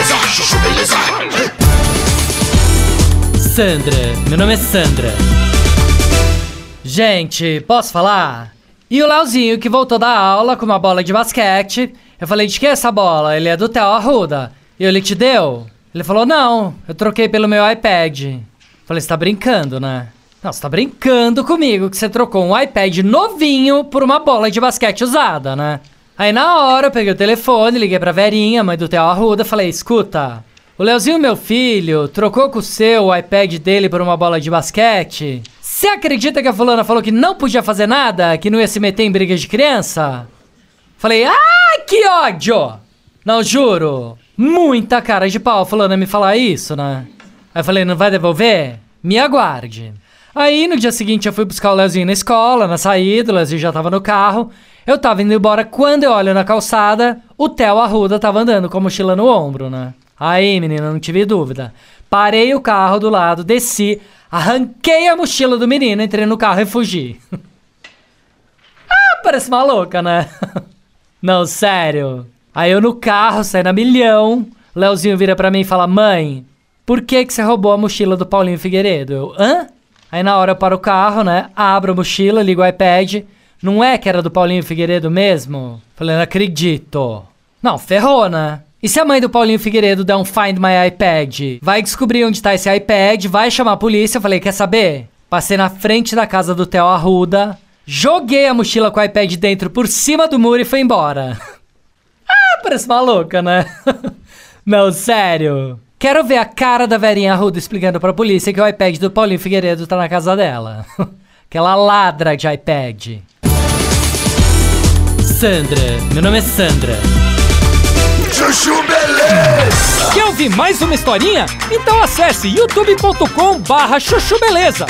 beleza, chuchu beleza. Sandra, meu nome é Sandra. Gente, posso falar? E o Leozinho que voltou da aula com uma bola de basquete. Eu falei, de que é essa bola? Ele é do Theo Arruda. E ele te deu? Ele falou, não, eu troquei pelo meu iPad. Falei, você tá brincando, né? Não, você tá brincando comigo que você trocou um iPad novinho por uma bola de basquete usada, né? Aí na hora eu peguei o telefone, liguei pra Verinha, mãe do Theo Arruda, falei, escuta, o Leozinho, meu filho, trocou com o seu o iPad dele por uma bola de basquete? Você acredita que a fulana falou que não podia fazer nada, que não ia se meter em brigas de criança? Falei, ai, que ódio! Não, juro. Muita cara de pau fulana me falar isso, né? Aí falei, não vai devolver? Me aguarde. Aí no dia seguinte eu fui buscar o Leozinho na escola, na saída, o Leozinho já tava no carro. Eu tava indo embora quando eu olho na calçada, o Theo Arruda tava andando com a mochila no ombro, né? Aí, menina, não tive dúvida. Parei o carro do lado, desci, arranquei a mochila do menino, entrei no carro e fugi. ah, parece maluca, né? não, sério. Aí eu no carro, saí na milhão, Leozinho vira pra mim e fala: Mãe, por que, que você roubou a mochila do Paulinho Figueiredo? Eu, hã? Aí na hora eu paro o carro, né? Abro a mochila, ligo o iPad. Não é que era do Paulinho Figueiredo mesmo? Falei, não acredito. Não, ferrou, né? E se a mãe do Paulinho Figueiredo der um Find My iPad? Vai descobrir onde tá esse iPad, vai chamar a polícia. Eu falei, quer saber? Passei na frente da casa do Theo Arruda, joguei a mochila com o iPad dentro por cima do muro e fui embora. ah, parece maluca, né? não, sério. Quero ver a cara da Verinha Arruda explicando pra polícia que o iPad do Paulinho Figueiredo tá na casa dela. Aquela ladra de iPad. Sandra, meu nome é Sandra. Chuchu beleza. Quer ouvir mais uma historinha? Então acesse youtube.com barra chuchu beleza.